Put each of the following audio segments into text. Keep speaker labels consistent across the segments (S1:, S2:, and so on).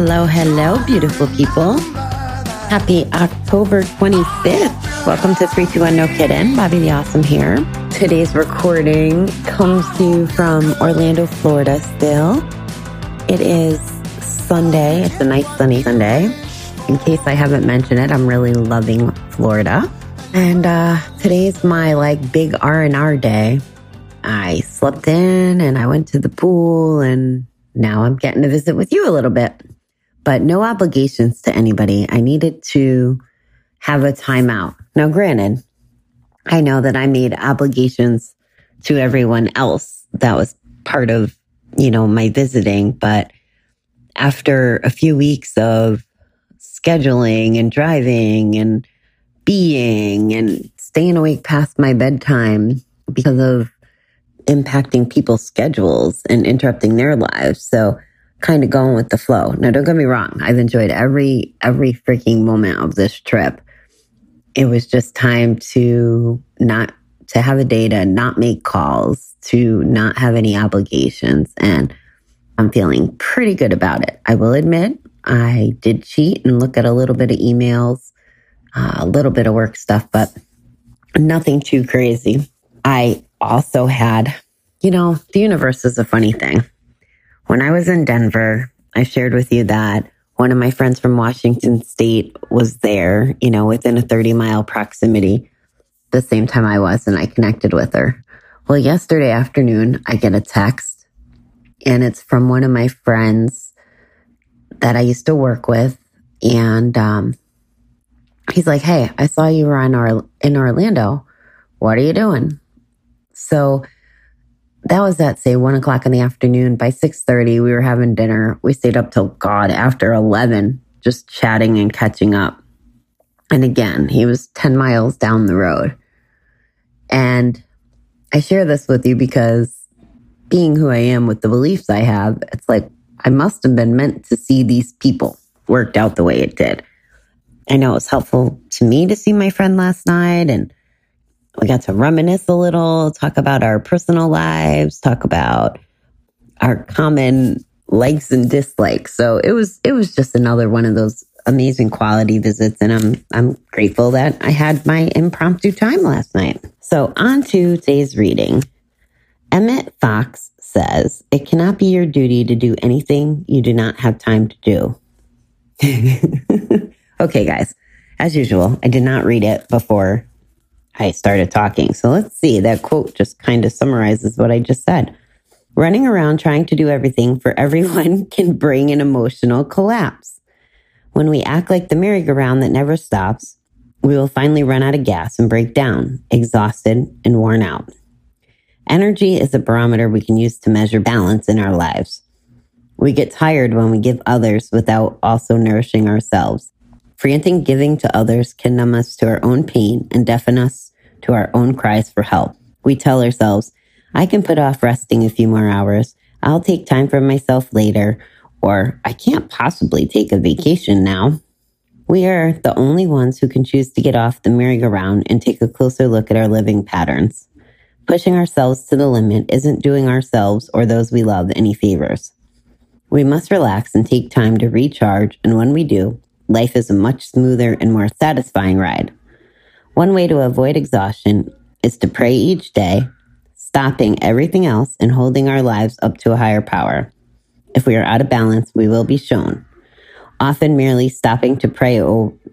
S1: Hello, hello, beautiful people. Happy October 25th. Welcome to 321 No Kiddin. Bobby the Awesome here. Today's recording comes to you from Orlando, Florida still. It is Sunday. It's a nice sunny Sunday. In case I haven't mentioned it, I'm really loving Florida. And uh, today's my like big R&R day. I slept in and I went to the pool and now I'm getting to visit with you a little bit but no obligations to anybody. I needed to have a timeout. Now, granted, I know that I made obligations to everyone else that was part of, you know, my visiting, but after a few weeks of scheduling and driving and being and staying awake past my bedtime because of impacting people's schedules and interrupting their lives. So kind of going with the flow. Now, don't get me wrong. I've enjoyed every, every freaking moment of this trip. It was just time to not, to have a day to not make calls, to not have any obligations. And I'm feeling pretty good about it. I will admit I did cheat and look at a little bit of emails, uh, a little bit of work stuff, but nothing too crazy. I also had, you know, the universe is a funny thing. When I was in Denver, I shared with you that one of my friends from Washington state was there, you know, within a 30 mile proximity the same time I was, and I connected with her. Well, yesterday afternoon, I get a text and it's from one of my friends that I used to work with. And, um, he's like, Hey, I saw you were in Orlando. What are you doing? So that was at say one o'clock in the afternoon. By six thirty, we were having dinner. We stayed up till God after eleven, just chatting and catching up. And again, he was ten miles down the road. And I share this with you because being who I am with the beliefs I have, it's like I must have been meant to see these people worked out the way it did. I know it was helpful to me to see my friend last night and we got to reminisce a little, talk about our personal lives, talk about our common likes and dislikes. So it was it was just another one of those amazing quality visits and I'm I'm grateful that I had my impromptu time last night. So on to today's reading. Emmett Fox says, "It cannot be your duty to do anything you do not have time to do." okay, guys. As usual, I did not read it before I started talking. So let's see. That quote just kind of summarizes what I just said. Running around trying to do everything for everyone can bring an emotional collapse. When we act like the merry-go-round that never stops, we will finally run out of gas and break down, exhausted and worn out. Energy is a barometer we can use to measure balance in our lives. We get tired when we give others without also nourishing ourselves. Frantic giving to others can numb us to our own pain and deafen us to our own cries for help. We tell ourselves, I can put off resting a few more hours. I'll take time for myself later, or I can't possibly take a vacation now. We are the only ones who can choose to get off the merry-go-round and take a closer look at our living patterns. Pushing ourselves to the limit isn't doing ourselves or those we love any favors. We must relax and take time to recharge, and when we do, life is a much smoother and more satisfying ride. One way to avoid exhaustion is to pray each day, stopping everything else and holding our lives up to a higher power. If we are out of balance, we will be shown. Often merely stopping to pray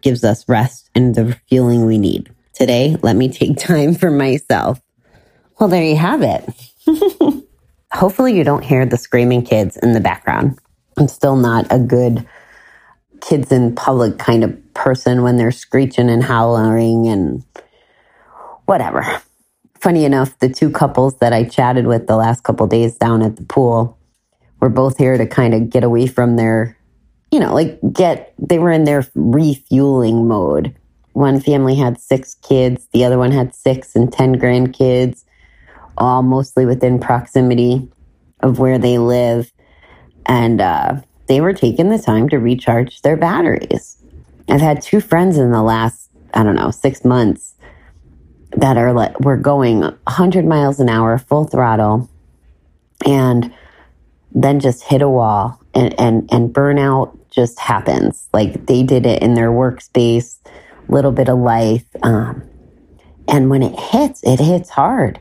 S1: gives us rest and the feeling we need. Today, let me take time for myself. Well, there you have it. Hopefully, you don't hear the screaming kids in the background. I'm still not a good kids in public kind of person when they're screeching and howling and whatever. Funny enough, the two couples that I chatted with the last couple days down at the pool were both here to kind of get away from their, you know, like get, they were in their refueling mode. One family had six kids, the other one had six and 10 grandkids, all mostly within proximity of where they live. And, uh, they were taking the time to recharge their batteries. I've had two friends in the last, I don't know, six months that are like, we're going 100 miles an hour, full throttle, and then just hit a wall and, and, and burnout just happens. Like they did it in their workspace, little bit of life. Um, and when it hits, it hits hard.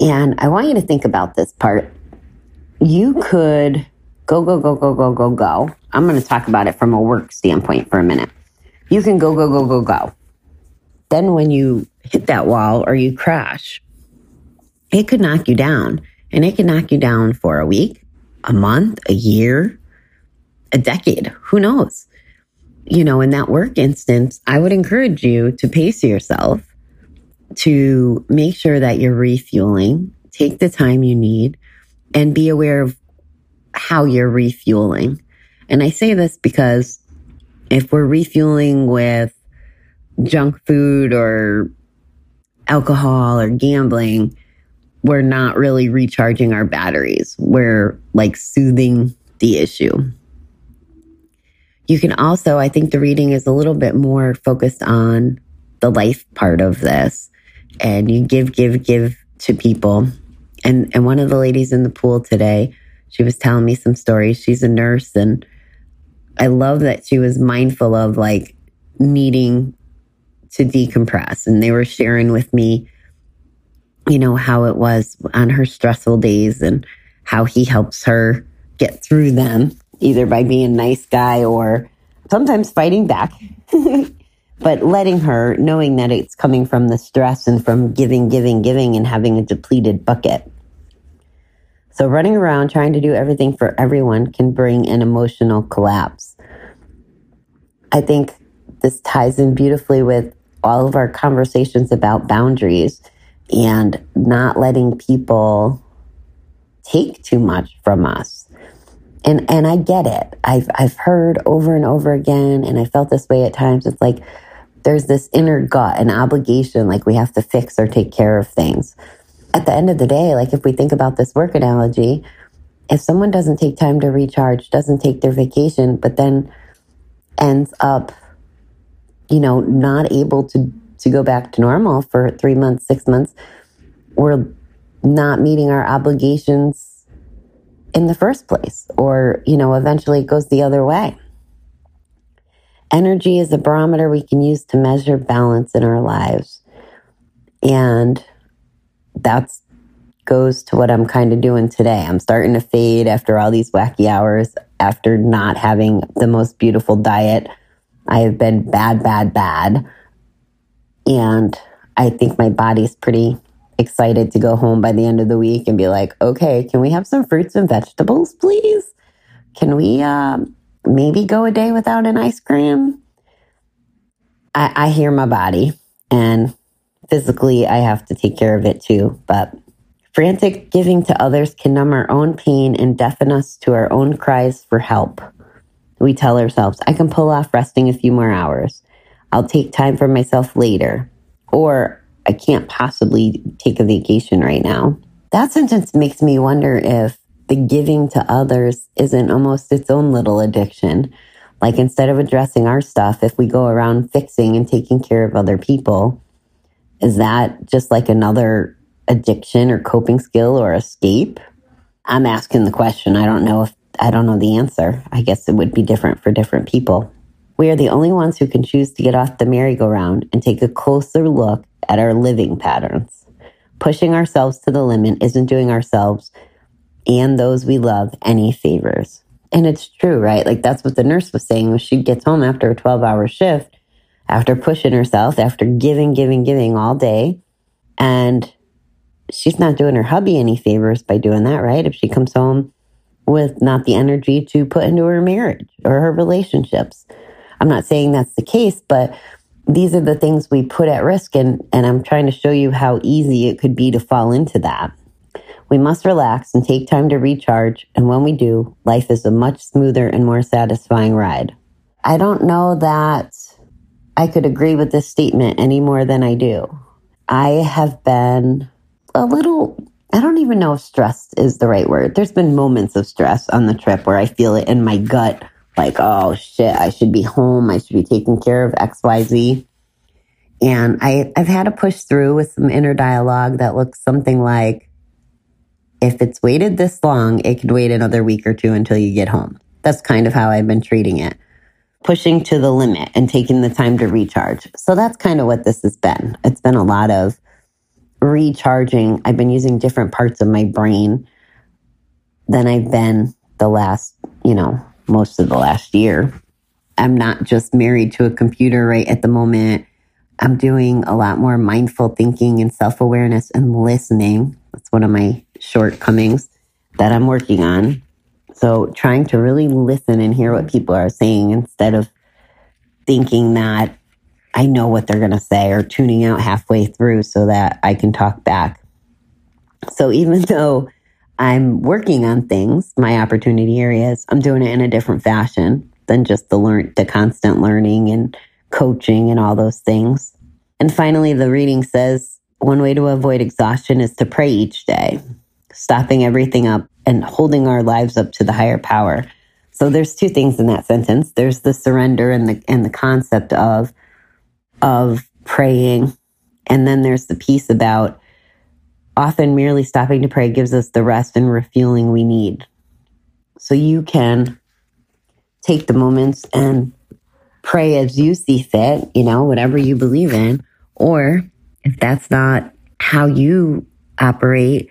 S1: And I want you to think about this part. You could go, go, go, go, go, go, go. I'm going to talk about it from a work standpoint for a minute. You can go, go, go, go, go. Then when you hit that wall or you crash, it could knock you down. And it can knock you down for a week, a month, a year, a decade. Who knows? You know, in that work instance, I would encourage you to pace yourself to make sure that you're refueling, take the time you need, and be aware of how you're refueling. And I say this because if we're refueling with junk food or alcohol or gambling, we're not really recharging our batteries. We're like soothing the issue. You can also, I think the reading is a little bit more focused on the life part of this. And you give, give, give to people. And, and one of the ladies in the pool today, she was telling me some stories. She's a nurse and I love that she was mindful of like needing to decompress. And they were sharing with me, you know, how it was on her stressful days and how he helps her get through them, either by being a nice guy or sometimes fighting back. but letting her, knowing that it's coming from the stress and from giving, giving, giving, and having a depleted bucket. So running around trying to do everything for everyone can bring an emotional collapse. I think this ties in beautifully with all of our conversations about boundaries and not letting people take too much from us. And and I get it. I've I've heard over and over again and I felt this way at times. It's like there's this inner gut, an obligation like we have to fix or take care of things at the end of the day, like if we think about this work analogy, if someone doesn't take time to recharge, doesn't take their vacation, but then ends up, you know, not able to, to go back to normal for three months, six months, we're not meeting our obligations in the first place, or, you know, eventually it goes the other way. Energy is a barometer we can use to measure balance in our lives. And that's goes to what I'm kind of doing today. I'm starting to fade after all these wacky hours, after not having the most beautiful diet. I have been bad, bad, bad. And I think my body's pretty excited to go home by the end of the week and be like, okay, can we have some fruits and vegetables, please? Can we uh, maybe go a day without an ice cream? I, I hear my body and physically, I have to take care of it too. But frantic giving to others can numb our own pain and deafen us to our own cries for help. We tell ourselves, I can pull off resting a few more hours. I'll take time for myself later. Or I can't possibly take a vacation right now. That sentence makes me wonder if the giving to others isn't almost its own little addiction. Like instead of addressing our stuff, if we go around fixing and taking care of other people, is that just like another addiction or coping skill or escape? I'm asking the question. I don't know if I don't know the answer. I guess it would be different for different people. We are the only ones who can choose to get off the merry-go-round and take a closer look at our living patterns. Pushing ourselves to the limit isn't doing ourselves and those we love any favors. And it's true, right? Like that's what the nurse was saying when she gets home after a 12 hour shift after pushing herself, after giving, giving, giving all day. And she's not doing her hubby any favors by doing that, right? If she comes home with not the energy to put into her marriage or her relationships. I'm not saying that's the case, but these are the things we put at risk. And, and I'm trying to show you how easy it could be to fall into that. We must relax and take time to recharge. And when we do, life is a much smoother and more satisfying ride. I don't know that I could agree with this statement any more than I do. I have been a little, I don't even know if stressed is the right word. There's been moments of stress on the trip where I feel it in my gut, like, oh shit, I should be home. I should be taking care of XYZ. And I, I've had to push through with some inner dialogue that looks something like, if it's waited this long, it could wait another week or two until you get home. That's kind of how I've been treating it. Pushing to the limit and taking the time to recharge. So that's kind of what this has been. It's been a lot of recharging. I've been using different parts of my brain than I've been the last, you know, most of the last year. I'm not just married to a computer right at the moment. I'm doing a lot more mindful thinking and self awareness and listening. That's one of my shortcomings that I'm working on. So, trying to really listen and hear what people are saying instead of thinking that I know what they're going to say or tuning out halfway through so that I can talk back. So, even though I'm working on things, my opportunity areas, I'm doing it in a different fashion than just the learn the constant learning and coaching and all those things. And finally, the reading says one way to avoid exhaustion is to pray each day, stopping everything up and holding our lives up to the higher power. So there's two things in that sentence. There's the surrender and the and the concept of of praying. And then there's the piece about often merely stopping to pray gives us the rest and refueling we need. So you can take the moments and pray as you see fit, you know, whatever you believe in. Or if that's not how you operate,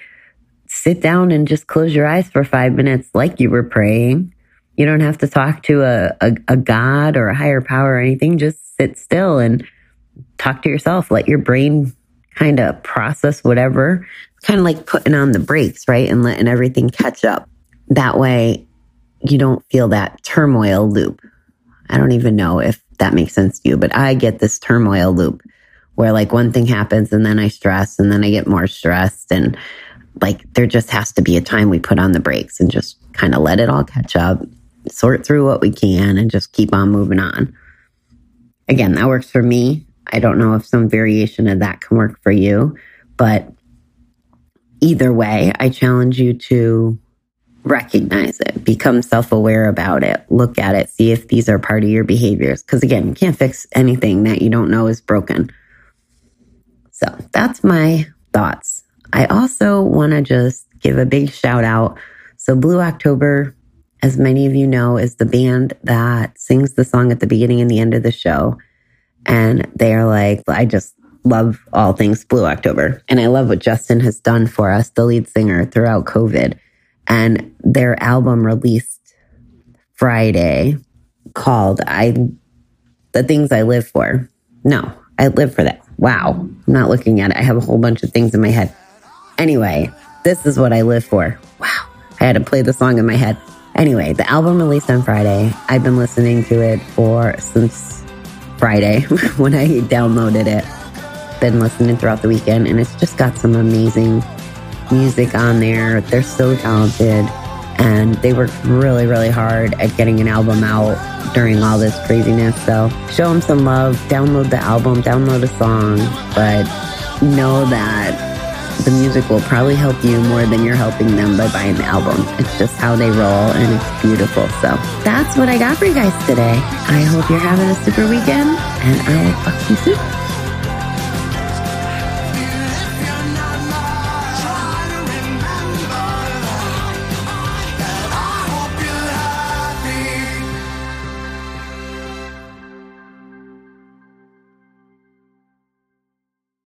S1: sit down and just close your eyes for five minutes like you were praying. You don't have to talk to a, a, a God or a higher power or anything. Just sit still and talk to yourself. Let your brain kind of process whatever. Kind of like putting on the brakes, right? And letting everything catch up. That way you don't feel that turmoil loop. I don't even know if that makes sense to you, but I get this turmoil loop where like one thing happens and then I stress and then I get more stressed. And like there just has to be a time we put on the brakes and just kind of let it all catch up, sort through what we can and just keep on moving on. Again, that works for me. I don't know if some variation of that can work for you, but either way, I challenge you to recognize it, become self aware about it, look at it, see if these are part of your behaviors. Because again, you can't fix anything that you don't know is broken. So that's my thoughts. I also want to just give a big shout out. So, Blue October, as many of you know, is the band that sings the song at the beginning and the end of the show. And they are like, I just love all things Blue October. And I love what Justin has done for us, the lead singer, throughout COVID and their album released Friday called I The Things I Live For. No, I live for that. Wow. I'm not looking at it. I have a whole bunch of things in my head. Anyway, this is what I live for. Wow. I had to play the song in my head. Anyway, the album released on Friday. I've been listening to it for since Friday when I downloaded it. Been listening throughout the weekend and it's just got some amazing music on there. They're so talented and they worked really, really hard at getting an album out during all this craziness. So show them some love, download the album, download a song, but know that the music will probably help you more than you're helping them by buying the album. It's just how they roll and it's beautiful. So that's what I got for you guys today. I hope you're having a super weekend and I will talk to you soon.